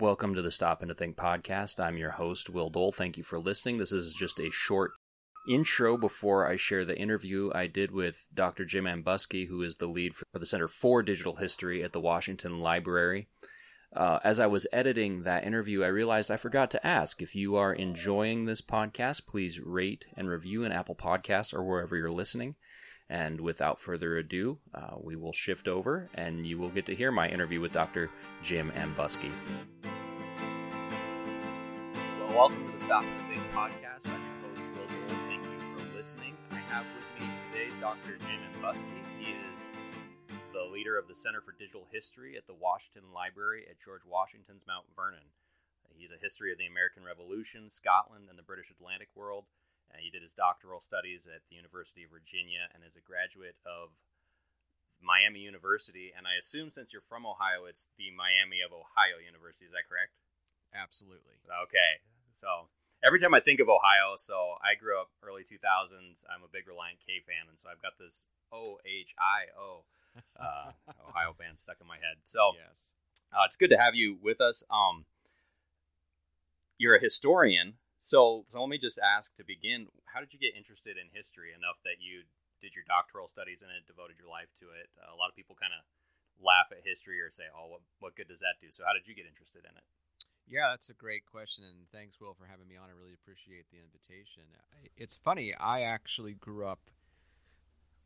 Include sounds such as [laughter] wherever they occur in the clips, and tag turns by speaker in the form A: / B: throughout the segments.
A: Welcome to the Stopping to Think podcast. I'm your host, Will Dole. Thank you for listening. This is just a short intro before I share the interview I did with Dr. Jim Ambuske, who is the lead for the Center for Digital History at the Washington Library. Uh, as I was editing that interview, I realized I forgot to ask if you are enjoying this podcast, please rate and review in Apple Podcasts or wherever you're listening. And without further ado, uh, we will shift over and you will get to hear my interview with Dr. Jim Ambuske. Well, welcome to the Stop and Think podcast. I'm your host, Will Dole. Thank you for listening. I have with me today Dr. Jim Ambuske. He is the leader of the Center for Digital History at the Washington Library at George Washington's Mount Vernon. He's a history of the American Revolution, Scotland, and the British Atlantic world. Uh, he did his doctoral studies at the University of Virginia and is a graduate of Miami University. And I assume since you're from Ohio, it's the Miami of Ohio University. Is that correct?
B: Absolutely.
A: Okay. So every time I think of Ohio, so I grew up early 2000s. I'm a big Relient K fan, and so I've got this O H I O uh, [laughs] Ohio band stuck in my head. So
B: yes.
A: uh, it's good to have you with us. Um, you're a historian, so, so let me just ask to begin: How did you get interested in history enough that you did your doctoral studies in it, devoted your life to it? Uh, a lot of people kind of laugh at history or say, "Oh, what, what good does that do?" So, how did you get interested in it?
B: Yeah, that's a great question, and thanks, Will, for having me on. I really appreciate the invitation. It's funny, I actually grew up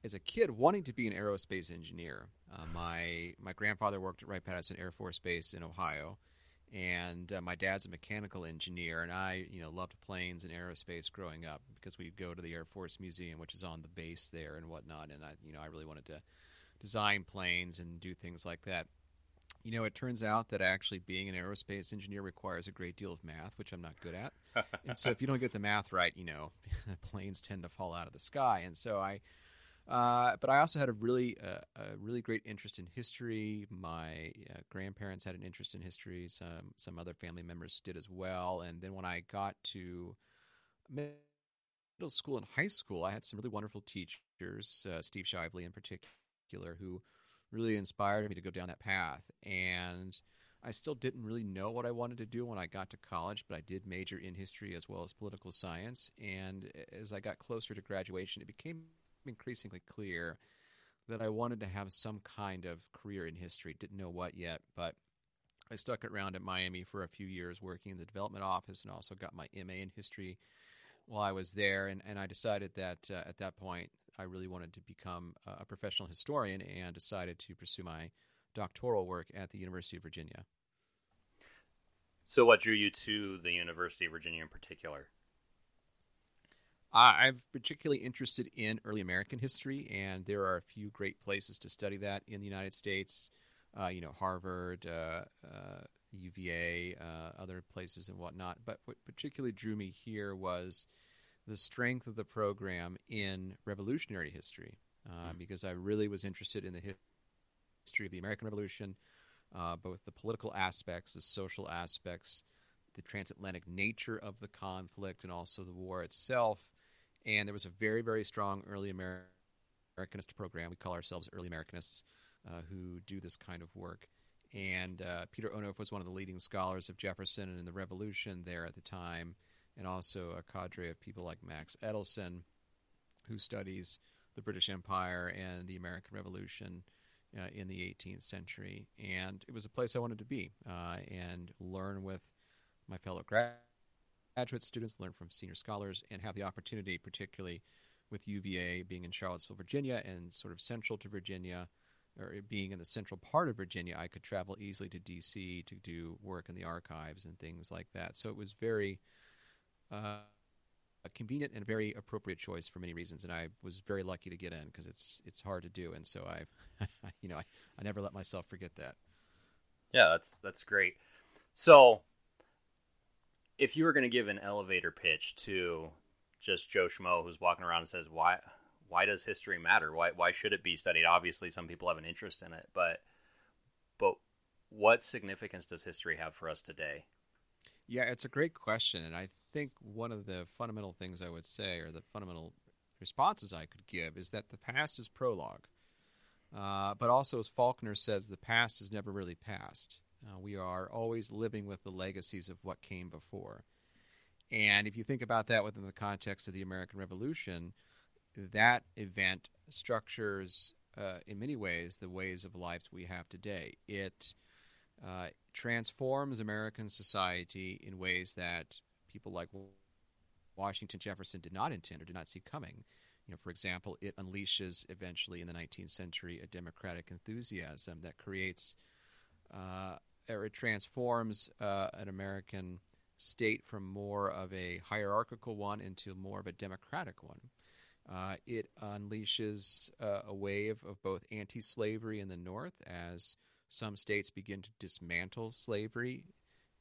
B: as a kid wanting to be an aerospace engineer. Uh, my my grandfather worked at Wright Patterson Air Force Base in Ohio, and uh, my dad's a mechanical engineer and i you know loved planes and aerospace growing up because we'd go to the air force museum which is on the base there and whatnot and i you know i really wanted to design planes and do things like that. You know it turns out that actually being an aerospace engineer requires a great deal of math which i'm not good at. [laughs] And so if you don't get the math right you know [laughs] planes tend to fall out of the sky. And so i uh, but I also had a really uh, a really great interest in history. My uh, grandparents had an interest in history. Some some other family members did as well. And then when I got to middle school and high school, I had some really wonderful teachers, uh, Steve Shively in particular, who really inspired me to go down that path. And I still didn't really know what I wanted to do when I got to college, but I did major in history as well as political science. And as I got closer to graduation, it became increasingly clear that I wanted to have some kind of career in history. Didn't know what yet, but I stuck around at Miami for a few years working in the development office and also got my MA in history while I was there. And, and I decided that uh, at that point, I really wanted to become a professional historian and decided to pursue my doctoral work at the University of Virginia.
A: So, what drew you to the University of Virginia in particular?
B: Uh, I'm particularly interested in early American history, and there are a few great places to study that in the United States. Uh, you know, Harvard, uh, UVA, uh, uh, other places, and whatnot. But what particularly drew me here was the strength of the program in revolutionary history, mm-hmm. because I really was interested in the history of the American Revolution, both the political aspects, the social aspects, the transatlantic nature of the conflict, and also the war itself and there was a very, very strong early Americanist program. We call ourselves early Americanists uh, who do this kind of work. And uh, Peter Onuf was one of the leading scholars of Jefferson and the Revolution there at the time, and also a cadre of people like Max Edelson, who studies the British Empire and the American Revolution uh, in the 18th century. And it was a place I wanted to be uh, and learn with my fellow graduates graduate students, learn from senior scholars, and have the opportunity, particularly with UVA being in Charlottesville, Virginia, and sort of central to Virginia, or being in the central part of Virginia, I could travel easily to DC to do work in the archives and things like that. So it was very uh, a convenient and very appropriate choice for many reasons, and I was very lucky to get in because it's it's hard to do, and so I, [laughs] you know, I, I never let myself forget that.
A: Yeah, that's that's great. So if you were going to give an elevator pitch to just Joe Schmo who's walking around and says, "Why, why does history matter? Why, why should it be studied?" Obviously, some people have an interest in it, but, but what significance does history have for us today?
B: Yeah, it's a great question, and I think one of the fundamental things I would say, or the fundamental responses I could give, is that the past is prologue. Uh, but also, as Faulkner says, the past is never really past. Uh, we are always living with the legacies of what came before. And if you think about that within the context of the American Revolution, that event structures, uh, in many ways, the ways of lives we have today. It uh, transforms American society in ways that people like Washington Jefferson did not intend or did not see coming. You know, for example, it unleashes eventually in the 19th century a democratic enthusiasm that creates uh, or it transforms uh, an American state from more of a hierarchical one into more of a democratic one. Uh, it unleashes uh, a wave of both anti slavery in the North as some states begin to dismantle slavery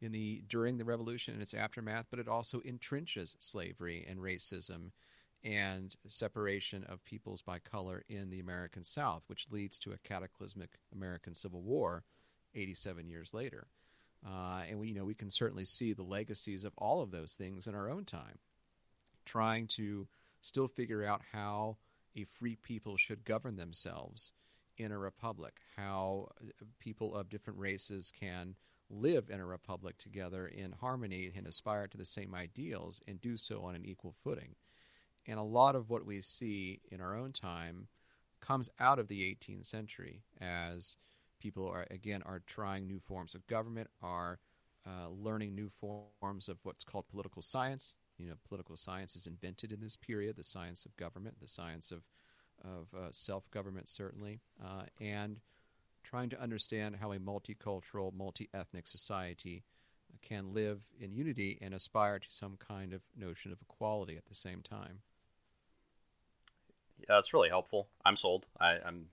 B: in the during the revolution and its aftermath, but it also entrenches slavery and racism and separation of peoples by color in the American South, which leads to a cataclysmic American Civil War 87 years later. Uh, and we, you know, we can certainly see the legacies of all of those things in our own time, trying to still figure out how a free people should govern themselves in a republic, how uh, people of different races can live in a republic together in harmony and aspire to the same ideals and do so on an equal footing. And a lot of what we see in our own time comes out of the 18th century as people are again are trying new forms of government, are uh, learning new forms of what's called political science. You know, political science is invented in this period, the science of government, the science of of uh, self government, certainly, uh, and trying to understand how a multicultural, multi ethnic society can live in unity and aspire to some kind of notion of equality at the same time.
A: Yeah, that's really helpful. I'm sold. I, I'm.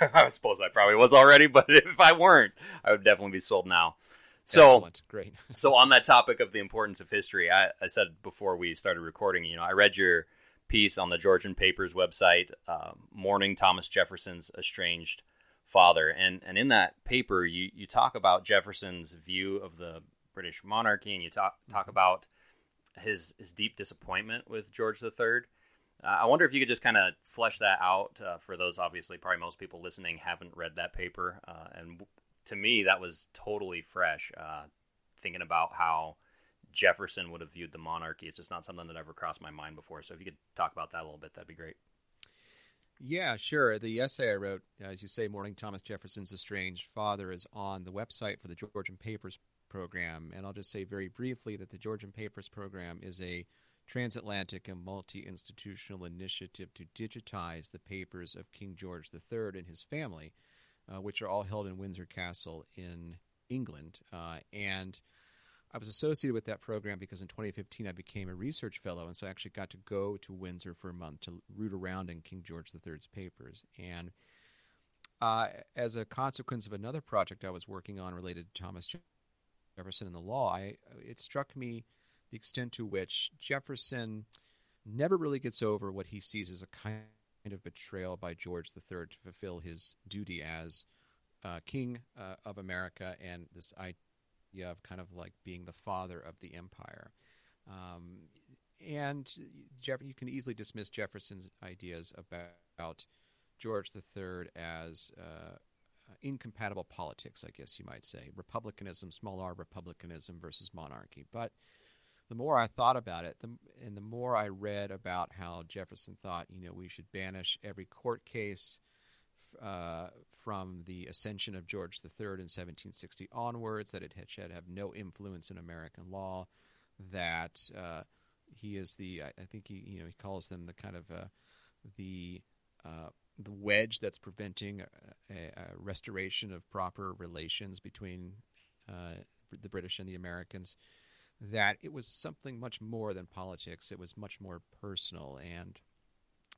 A: [laughs] I suppose I probably was already, but [laughs] if I weren't, I would definitely be sold now. So
B: Excellent. great. [laughs]
A: so on that topic of the importance of history, I, I, said before we started recording, you know, I read your piece on the Georgian Papers website, uh, mourning Thomas Jefferson's estranged father, and and in that paper, you you talk about Jefferson's view of the British monarchy, and you talk talk mm-hmm. about his his deep disappointment with George III. Uh, I wonder if you could just kind of flesh that out uh, for those. Obviously, probably most people listening haven't read that paper, uh, and to me, that was totally fresh. Uh, thinking about how Jefferson would have viewed the monarchy, it's just not something that ever crossed my mind before. So, if you could talk about that a little bit, that'd be great.
B: Yeah, sure. The essay I wrote, as you say, Mourning Thomas Jefferson's Estranged Father, is on the website for the Georgian Papers program. And I'll just say very briefly that the Georgian Papers program is a transatlantic and multi institutional initiative to digitize the papers of King George III and his family, uh, which are all held in Windsor Castle in England. Uh, and I was associated with that program because in 2015 I became a research fellow, and so I actually got to go to Windsor for a month to root around in King George III's papers. And uh, as a consequence of another project I was working on related to Thomas Jefferson and the law, I, it struck me the extent to which Jefferson never really gets over what he sees as a kind of betrayal by George III to fulfill his duty as uh, King uh, of America and this idea of kind of like being the father of the empire. Um, and Jeff- you can easily dismiss Jefferson's ideas about George III as uh, incompatible politics, I guess you might say. Republicanism, small r republicanism versus monarchy. But the more I thought about it, the, and the more I read about how Jefferson thought, you know, we should banish every court case uh, from the ascension of George III in 1760 onwards, that it had, should have no influence in American law, that uh, he is the, I, I, think he, you know, he calls them the kind of uh, the uh, the wedge that's preventing a, a, restoration of proper relations between uh, the British and the Americans that it was something much more than politics. It was much more personal. And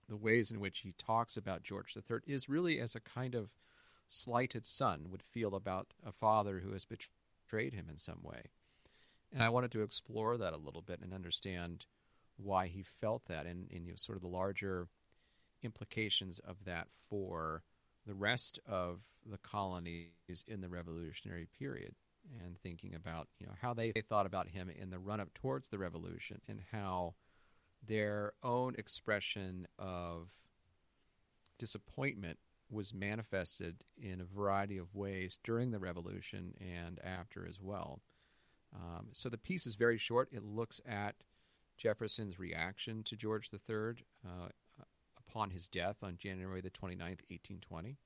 B: the ways in which he talks about George III is really as a kind of slighted son would feel about a father who has betrayed him in some way. And I wanted to explore that a little bit and understand why he felt that and, and you know, sort of the larger implications of that for the rest of the colonies in the revolutionary period and thinking about you know how they, thought about him in the run up towards the revolution and how their own expression of disappointment was manifested in a variety of ways during the revolution and after as well. Um, so the piece is very short. It looks at Jefferson's reaction to George III uh, upon his death on January the 29th, 1820.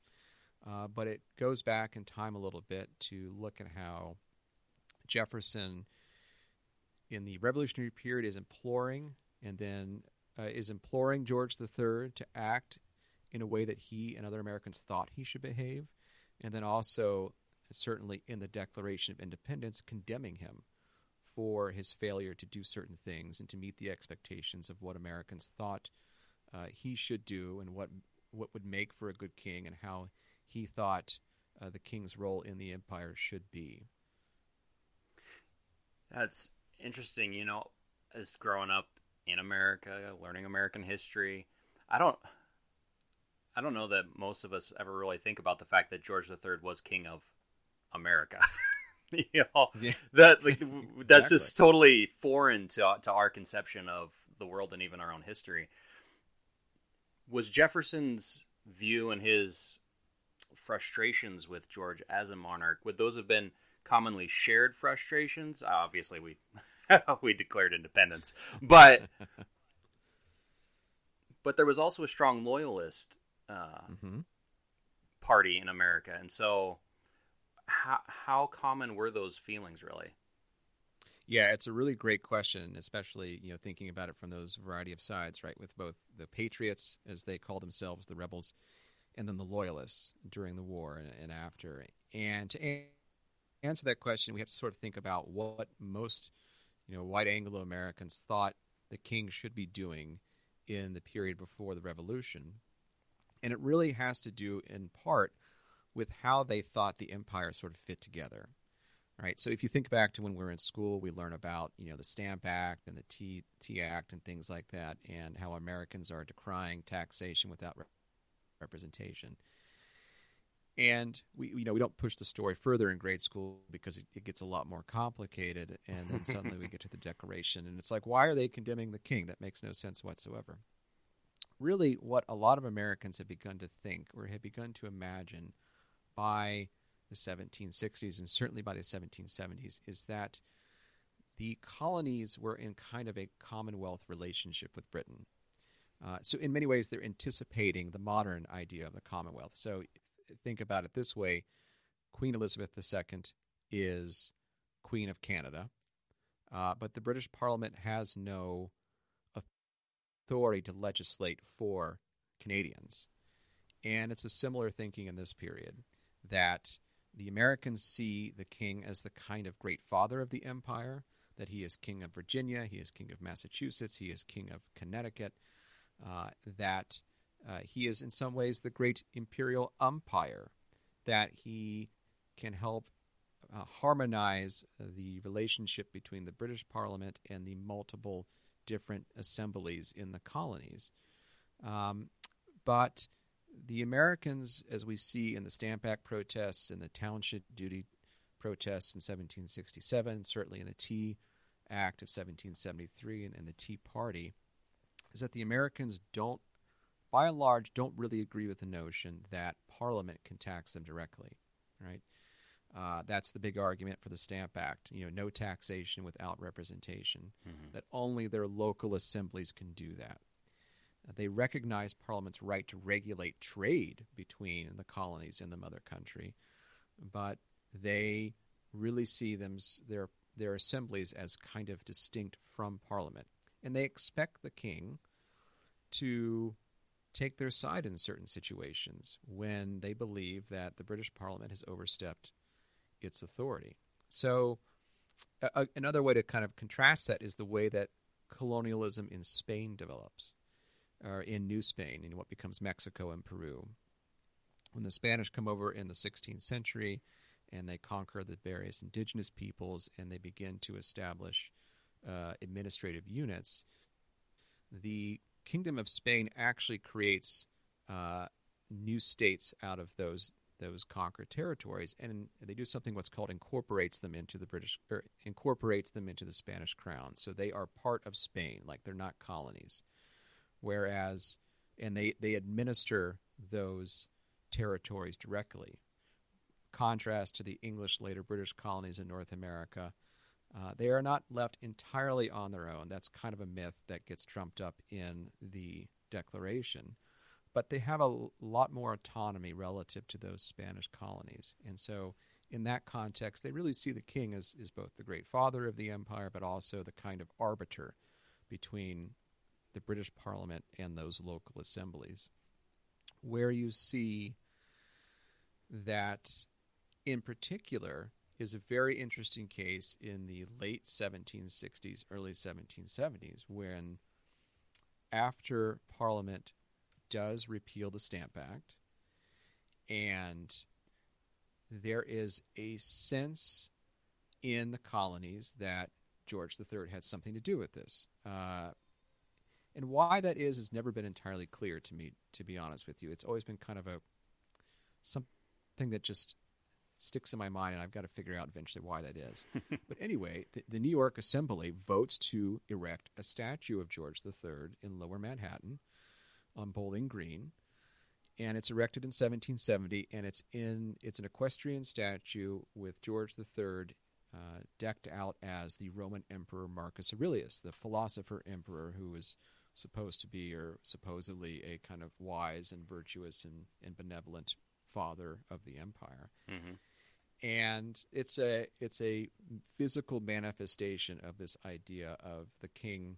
B: Uh, but it goes back in time a little bit to look at how Jefferson, in the Revolutionary period, is imploring and then uh, is imploring George III to act in a way that he and other Americans thought he should behave, and then also, certainly in the Declaration of Independence, condemning him for his failure to do certain things and to meet the expectations of what Americans thought uh, he should do and what what would make for a good king and how he thought uh, the king's role in the empire should be.
A: That's interesting. You know, as growing up in America, learning American history, I don't. I don't know that most of us ever really think about the fact that George III was king of America. [laughs] you know, yeah. that like [laughs] that's exactly. just totally foreign to to our conception of the world and even our own history. Was Jefferson's view and his frustrations with George as a monarch would those have been commonly shared frustrations? obviously, we [laughs] we declared independence, but but there was also a strong loyalist uh, mm-hmm. party in America, and so how how common were those feelings really?
B: Yeah, it's a really great question, especially you know thinking about it from those variety of sides, right? With both the patriots, as they call themselves, the rebels, and then the loyalists during the war and, and after. And to answer that question, we have to sort of think about what most you know white Anglo Americans thought the king should be doing in the period before the revolution, and it really has to do in part with how they thought the empire sort of fit together. Right. So if you think back to when we were in school, we learn about you know the Stamp Act and the Tea Tea Act and things like that, and how Americans are decrying taxation without representation. And we you know we don't push the story further in grade school because it, it gets a lot more complicated, and then suddenly we [laughs] get to the Declaration, and it's like why are they condemning the king? That makes no sense whatsoever. Really, what a lot of Americans have begun to think or have begun to imagine by the 1760s and certainly by the 1770s is that the colonies were in kind of a commonwealth relationship with Britain. Uh, so, in many ways, they're anticipating the modern idea of the Commonwealth. So, think about it this way Queen Elizabeth II is Queen of Canada, uh, but the British Parliament has no authority to legislate for Canadians. And it's a similar thinking in this period that the Americans see the king as the kind of great father of the empire, that he is king of Virginia, he is king of Massachusetts, he is king of Connecticut, uh, that uh, he is in some ways the great imperial umpire, that he can help uh, harmonize the relationship between the British Parliament and the multiple different assemblies in the colonies. Um, but the Americans, as we see in the Stamp Act protests and the Townshend duty protests in 1767, certainly in the Tea Act of 1773 and, and the Tea Party, is that the Americans don't, by and large, don't really agree with the notion that Parliament can tax them directly, right? Uh, that's the big argument for the Stamp Act. You know, no taxation without representation. Mm-hmm. That only their local assemblies can do that. They recognize Parliament's right to regulate trade between the colonies and the mother country, but they really see them their their assemblies as kind of distinct from Parliament, and they expect the king to take their side in certain situations when they believe that the British Parliament has overstepped its authority. So, a, another way to kind of contrast that is the way that colonialism in Spain develops are in New Spain, in what becomes Mexico and Peru. When the Spanish come over in the 16th century and they conquer the various indigenous peoples and they begin to establish uh, administrative units, the Kingdom of Spain actually creates uh, new states out of those those conquered territories, and they do something what's called incorporates them into the British or incorporates them into the Spanish crown. So they are part of Spain, like they're not colonies whereas and they they administer those territories directly. Contrast to the English, later British colonies in North America, uh, they are not left entirely on their own. That's kind of a myth that gets trumped up in the Declaration. But they have a lot more autonomy relative to those Spanish colonies. And so, in that context, they really see the king as, as both the great father of the empire, but also the kind of arbiter between the British Parliament and those local assemblies. Where you see that, in particular, is a very interesting case in the late 1760s, early 1770s, when after Parliament does repeal the Stamp Act, and there is a sense in the colonies that George III had something to do with this. Uh, and why that is has never been entirely clear to me, to be honest with you. It's always been kind of a something that just sticks in my mind, and I've got to figure out eventually why that is. [laughs] but anyway, the, the, New York Assembly votes to erect a statue of George III in Lower Manhattan on Bowling Green, and it's erected in 1770, and it's in it's an equestrian statue with George III uh, decked out as the Roman Emperor Marcus Aurelius, the philosopher emperor who was supposed to be or supposedly a kind of wise and virtuous and, and benevolent father of the empire. Mm-hmm and it's a it's a physical manifestation of this idea of the king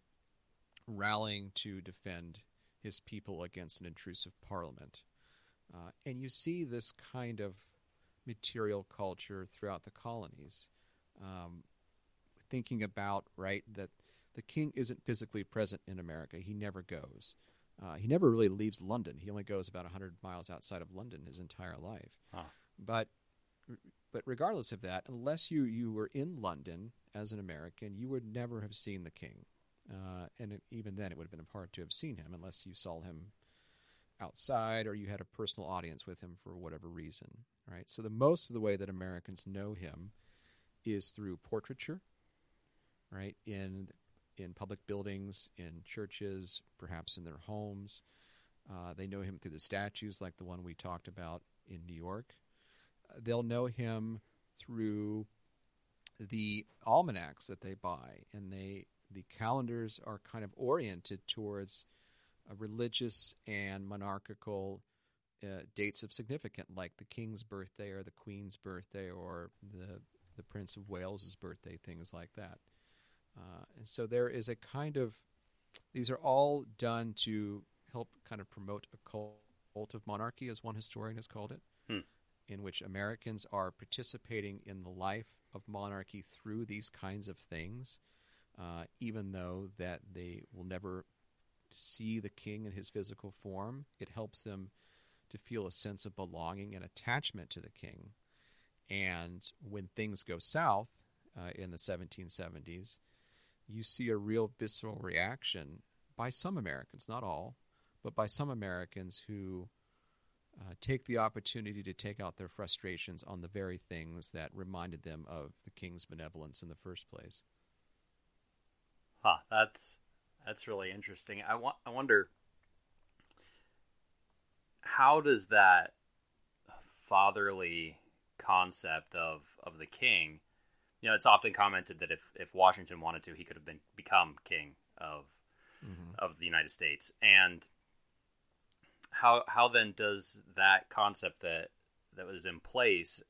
B: rallying to defend his people against an intrusive parliament, uh, and you see this kind of material culture throughout the colonies. Um, thinking about right that the king isn't physically present in America; he never goes. Uh, he never really leaves London. He only goes about 100 miles outside of London his entire life. Huh. But but regardless of that, unless you, you were in London as an American, you would never have seen the king. Uh, and it, even then, it would have been hard to have seen him unless you saw him outside or you had a personal audience with him for whatever reason. Right. So the most of the way that Americans know him is through portraiture. Right in in public buildings, in churches, perhaps in their homes. Uh, they know him through the statues, like the one we talked about in New York they'll know him through the almanacs that they buy, and they the calendars are kind of oriented towards religious and monarchical uh, dates of significance, like the king's birthday or the queen's birthday or the the Prince of Wales's birthday, things like that. Uh, and so there is a kind of these are all done to help kind of promote a cult of monarchy, as one historian has called it. In which Americans are participating in the life of monarchy through these kinds of things, uh, even though that they will never see the king in his physical form. It helps them to feel a sense of belonging and attachment to the king. And when things go south uh, in the 1770s, you see a real visceral reaction by some Americans, not all, but by some Americans who uh, take the opportunity to take out their frustrations on the very things that reminded them of the king's benevolence in the first place.
A: Huh, that's that's really interesting. I want I wonder how does that fatherly concept of of the king you know it's often commented that if if Washington wanted to he could have been become king of mm-hmm. of the United States and how how then does that concept that that was in place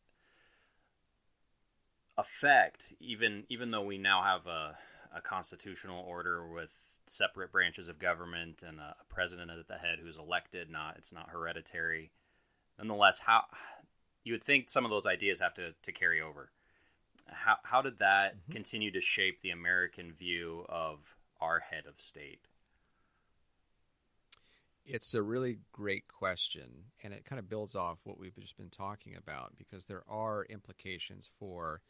A: affect even even though we now have a, a constitutional order with separate branches of government and a, a president at the head who's elected not it's not hereditary nonetheless how you would think some of those ideas have to, to carry over how, how did that mm-hmm. continue to shape the american view of our head of state
B: it's a really great question, and it kind of builds off what we've just been talking about because there are implications for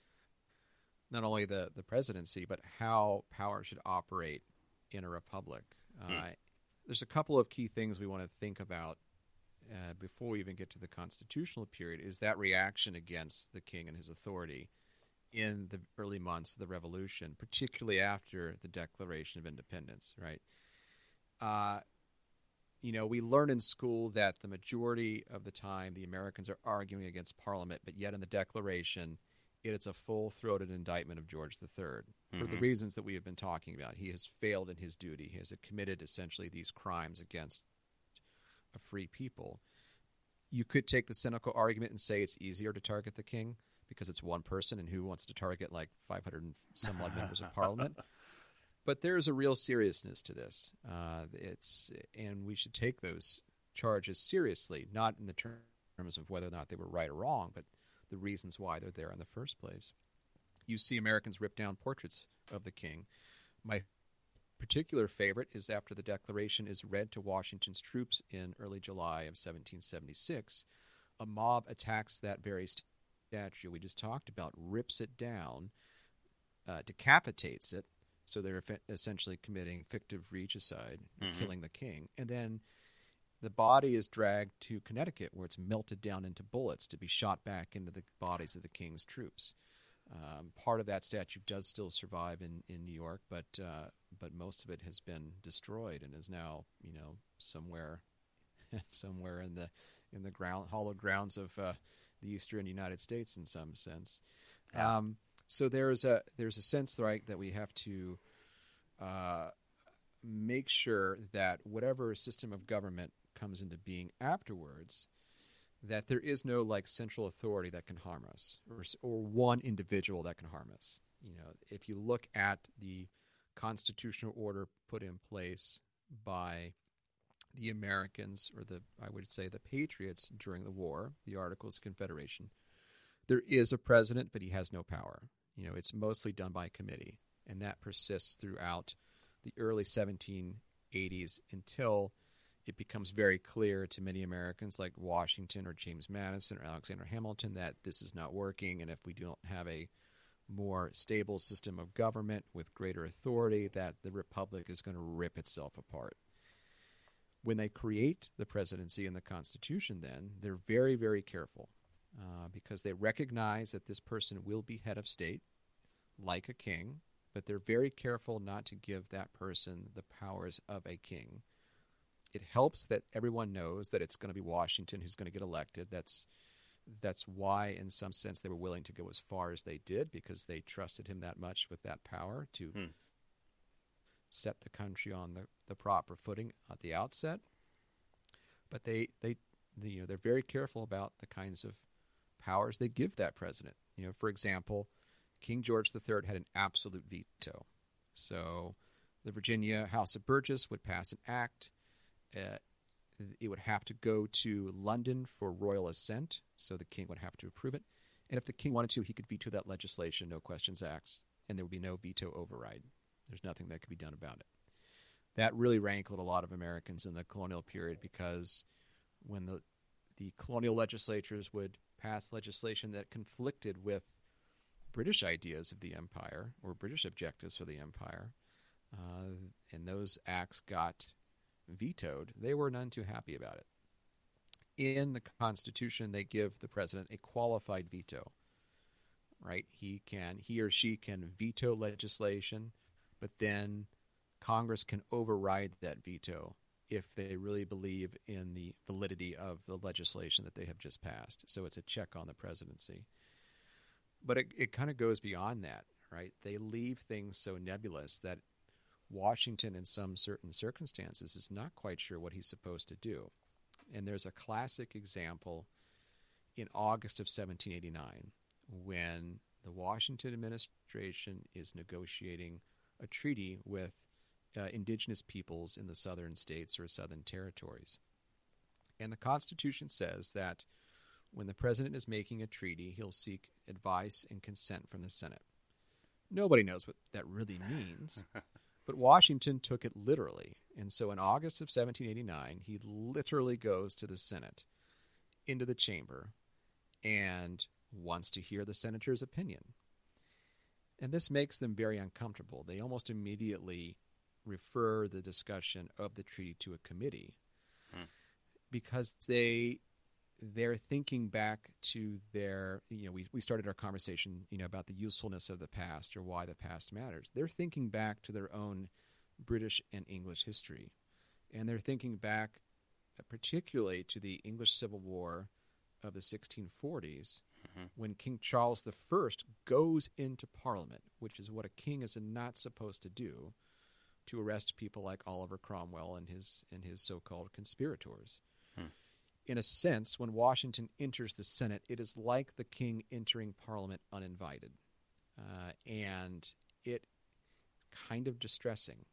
B: not only the, the presidency, but how power should operate in a republic. Hmm. Uh, there's a couple of key things we want to think about uh, before we even get to the constitutional period is that reaction against the king and his authority in the early months of the revolution, particularly after the Declaration of Independence, right? Uh, you know, we learn in school that the majority of the time the Americans are arguing against Parliament, but yet in the Declaration, it is a full throated indictment of George III mm-hmm. for the mm-hmm. reasons that we have been talking about. He has failed in his duty, he has committed essentially these crimes against a free people. You could take the cynical argument and say it's easier to target the king because it's one person and who wants to target like 500 and some odd members of [laughs] parliament. But there's a real seriousness to this. Uh, it's and we should take those charges seriously, not in the terms of whether or not they were right or wrong, but the reasons why they're there in the first place. You see Americans rip down portraits of the king. My particular favorite is after the Declaration is read to Washington's troops in early July of 1776, a mob attacks that very statue we just talked about, rips it down, uh, decapitates it, so they're essentially committing fictive regicide, mm-hmm. killing the king. And then the body is dragged to Connecticut, where it's melted down into bullets to be shot back into the bodies of the king's troops. Um, part of that statue does still survive in, in New York, but uh, but most of it has been destroyed and is now you know somewhere [laughs] somewhere in the in the ground hollow grounds of uh, the eastern United States in some sense. Yeah. Um, so there's a there's a sense right that we have to uh, make sure that whatever system of government comes into being afterwards that there is no like central authority that can harm us or, or one individual that can harm us. You know if you look at the constitutional order put in place by the Americans or the I would say the patriots during the war the articles of confederation there is a president, but he has no power. You know, it's mostly done by committee, and that persists throughout the early 1780s until it becomes very clear to many Americans like Washington or James Madison or Alexander Hamilton that this is not working, and if we don't have a more stable system of government with greater authority, that the republic is going to rip itself apart. When they create the presidency and the Constitution, then they're very, very careful uh, because they recognize that this person will be head of state, like a king, but they're very careful not to give that person the powers of a king. It helps that everyone knows that it's going to be Washington who's going to get elected. That's that's why, in some sense, they were willing to go as far as they did because they trusted him that much with that power to hmm. set the country on the, the proper footing at the outset. But they, they, they, you know, they're very careful about the kinds of powers they give that president. You know, for example, King George III had an absolute veto. So the Virginia House of Burgess would pass an act. Uh, it would have to go to London for royal assent, so the king would have to approve it. And if the king wanted to, he could veto that legislation, no questions asked, and there would be no veto override. There's nothing that could be done about it. That really rankled a lot of Americans in the colonial period because when the the colonial legislatures would pass legislation that conflicted with British ideas of the empire or British objectives for the empire, uh, and those acts got vetoed, they were none too happy about it. In the Constitution, they give the president a qualified veto. Right? He can, he or she can veto legislation, but then Congress can override that veto if they really believe in the validity of the legislation that they have just passed. So it's a check on the presidency. But it, it kind of goes beyond that, right? They leave things so nebulous that Washington, in some certain circumstances, is not quite sure what he's supposed to do. And there's a classic example in August of 1789 when the Washington administration is negotiating a treaty with uh, indigenous peoples in the southern states or southern territories. And the Constitution says that when the president is making a treaty, he'll seek advice and consent from the Senate. Nobody knows what that really means, [laughs] but Washington took it literally. And so in August of 1789, he literally goes to the Senate, into the chamber, and wants to hear the senator's opinion. And this makes them very uncomfortable. They almost immediately refer the discussion of the treaty to a committee hmm. because they they're thinking back to their you know we, we started our conversation you know about the usefulness of the past or why the past matters they're thinking back to their own british and english history and they're thinking back particularly to the English Civil War of the 1640s, mm-hmm. when King Charles I goes into Parliament, which is what a king is not supposed to do, to arrest people like Oliver Cromwell and his and his so-called conspirators. Hmm. In a sense, when Washington enters the Senate, it is like the king entering Parliament uninvited, uh, and it kind of distressing.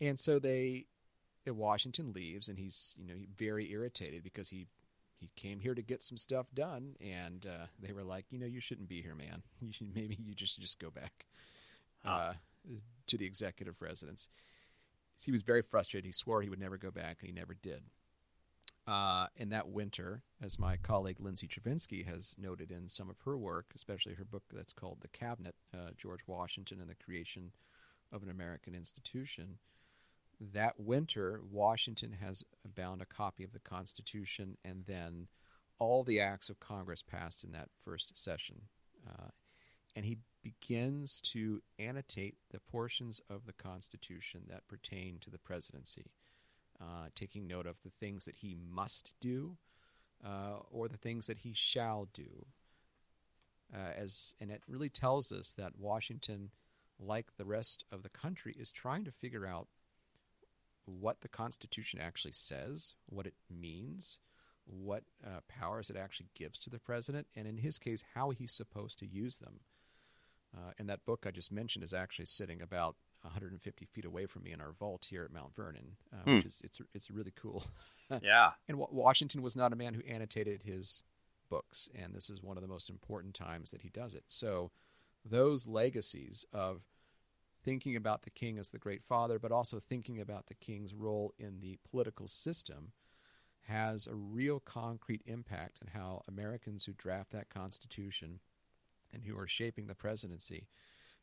B: And so they, Washington leaves, and he's you know very irritated because he he came here to get some stuff done, and uh, they were like, you know, you shouldn't be here, man. [laughs] You should maybe you just just go back. Uh, to the executive residence. he was very frustrated. He swore he would never go back, and he never did. Uh, in that winter, as my colleague Lindsay Chervinsky has noted in some of her work, especially her book that's called The Cabinet uh, George Washington and the Creation of an American Institution, that winter, Washington has bound a copy of the Constitution and then all the acts of Congress passed in that first session. Uh, and he begins to annotate the portions of the Constitution that pertain to the presidency, uh, taking note of the things that he must do uh, or the things that he shall do. Uh, as and it really tells us that Washington, like the rest of the country, is trying to figure out what the Constitution actually says, what it means, what uh, powers it actually gives to the president, and in his case, how he's supposed to use them. Uh, and that book I just mentioned is actually sitting about 150 feet away from me in our vault here at Mount Vernon, uh, hmm. which is it's it's really cool. [laughs]
A: yeah.
B: And w- Washington was not a man who annotated his books, and this is one of the most important times that he does it. So those legacies of thinking about the king as the great father, but also thinking about the king's role in the political system, has a real concrete impact on how Americans who draft that Constitution and who are shaping the presidency,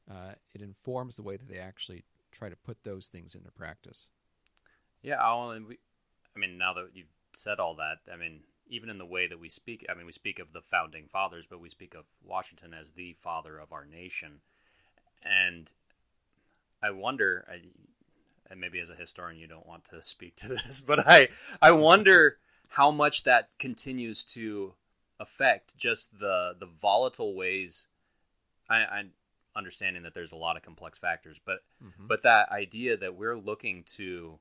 B: uh, it informs the way that they actually try to put those things into practice.
A: Yeah, I'll, we, I mean, now that you've said all that, I mean, even in the way that we speak, I mean, we speak of the founding fathers, but we speak of Washington as the father of our nation. And I wonder, I, and maybe as a historian you don't want to [laughs] speak to this, but I, I wonder how much that continues to affect just the the volatile ways. I, I understanding that there's a lot of complex factors, but mm-hmm. but that idea that we're looking to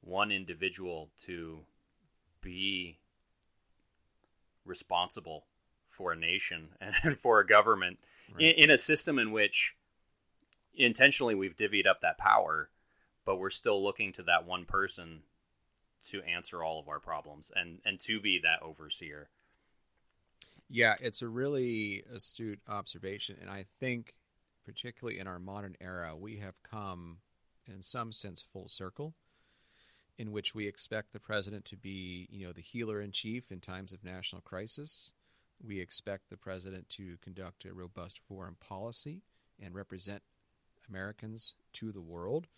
A: one individual to be responsible for a nation [laughs] and for a government right. in, in, a system in which intentionally we've divvied up that power, but we're still looking to that one person to answer all of our problems and and to be that overseer.
B: Yeah, it's a really astute observation. And I think, particularly in our modern era, we have come, in some sense, full circle, in which we expect the president to be, you know, the healer in chief in times of national crisis. We expect the president to conduct a robust foreign policy and represent Americans to the world.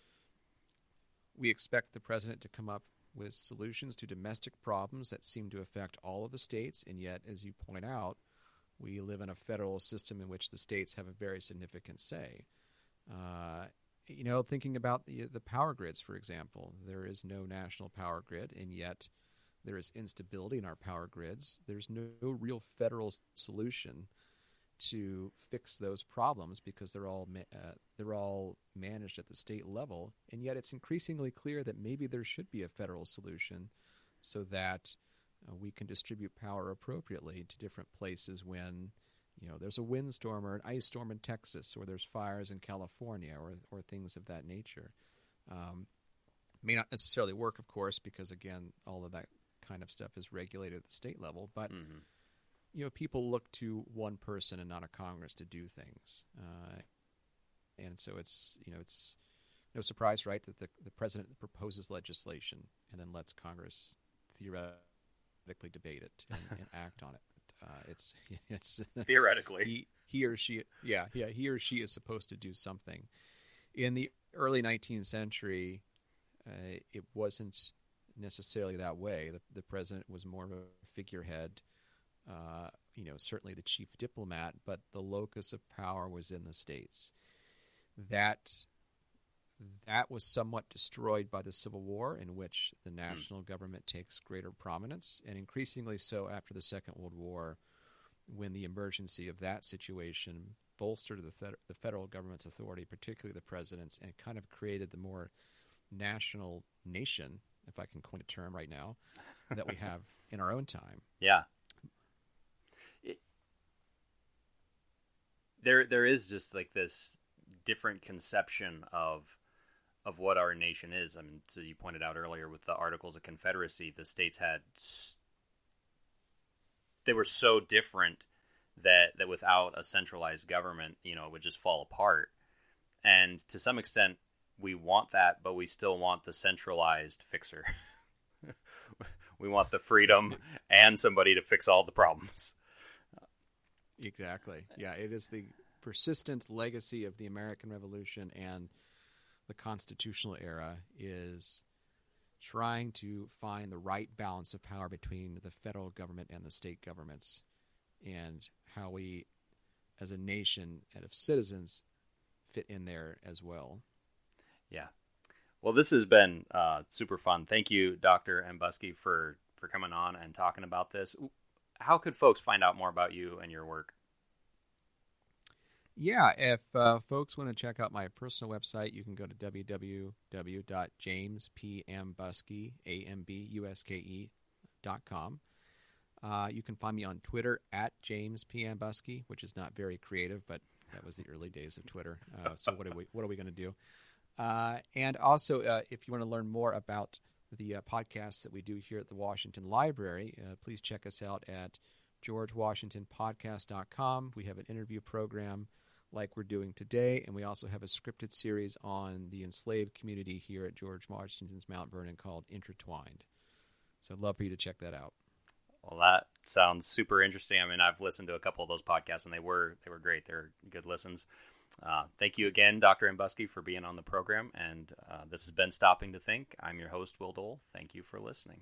B: We expect the president to come up with solutions to domestic problems that seem to affect all of the states, and yet, as you point out, we live in a federal system in which the states have a very significant say. Uh, you know, thinking about the the power grids, for example, there is no national power grid, and yet there is instability in our power grids. There's no, no real federal solution to fix those problems because they're all uh, they're all managed at the state level, and yet it's increasingly clear that maybe there should be a federal solution so that uh, we can distribute power appropriately to different places when you know there's a windstorm or an ice storm in Texas, or there's fires in California, or or things of that nature. Um, may not necessarily work, of course, because again, all of that kind of stuff is regulated at the state level, but mm-hmm you know, people look to one person and not a Congress to do things, uh, and so it's you know it's no surprise, right, that the the president proposes legislation and then lets Congress theoretically debate it and, [laughs] and act on it. Uh, it's [laughs] it's
A: theoretically
B: he, he or she yeah yeah he or she is supposed to do something. In the early 19th century, uh, it wasn't necessarily that way. The, the president was more of a figurehead uh, you know, certainly the chief diplomat, but the locus of power was in the states. That that was somewhat destroyed by the Civil War, in which the
A: Hmm.
B: national mm. government takes greater prominence, and increasingly so after the Second World War, when the emergency of that situation bolstered the, fed- the federal government's authority, particularly the president's, and kind of created the more national nation, if I can coin a term right now, that we [laughs] have in our own time.
A: Yeah. There, there is just like this different conception of of what our nation is. I mean, so you pointed out earlier with the Articles of Confederacy, the states had they were so different that that without a centralized government, you know, it would just fall apart. And to some extent, we want that, but we still want the centralized fixer. [laughs] we want the freedom and somebody to fix all the problems.
B: Exactly. Yeah, it is the persistent legacy of the American Revolution and the constitutional era is trying to find the right balance of power between the federal government and the state governments and how we as a nation and of citizens fit in there as well.
A: Yeah. Well, this has been uh, super fun. Thank you, Dr. Ambuske, for, for coming on and talking about this. How could folks find out more about you and your work?
B: Yeah, if uh, folks want to check out my personal website, you can go to www.jamespambuske.com. Uh, you can find me on Twitter at James which is not very creative, but that was the early days of Twitter. Uh, so what are we what are we going to do? Uh, and also, uh, if you want to learn more about the uh, podcasts that we do here at the Washington Library, uh, please check us out at georgewashingtonpodcast.com. We have an interview program like we're doing today, and we also have a scripted series on the enslaved community here at George Washington's Mount Vernon called Intertwined. So I'd love for you to check that out.
A: Well, that sounds super interesting. I mean, I've listened to a couple of those podcasts, and they were they were great. They're good listens. Uh, thank you again, Dr. Ambuske, for being on the program. And uh, this has been Stopping to Think. I'm your host, Will Dole. Thank you for listening.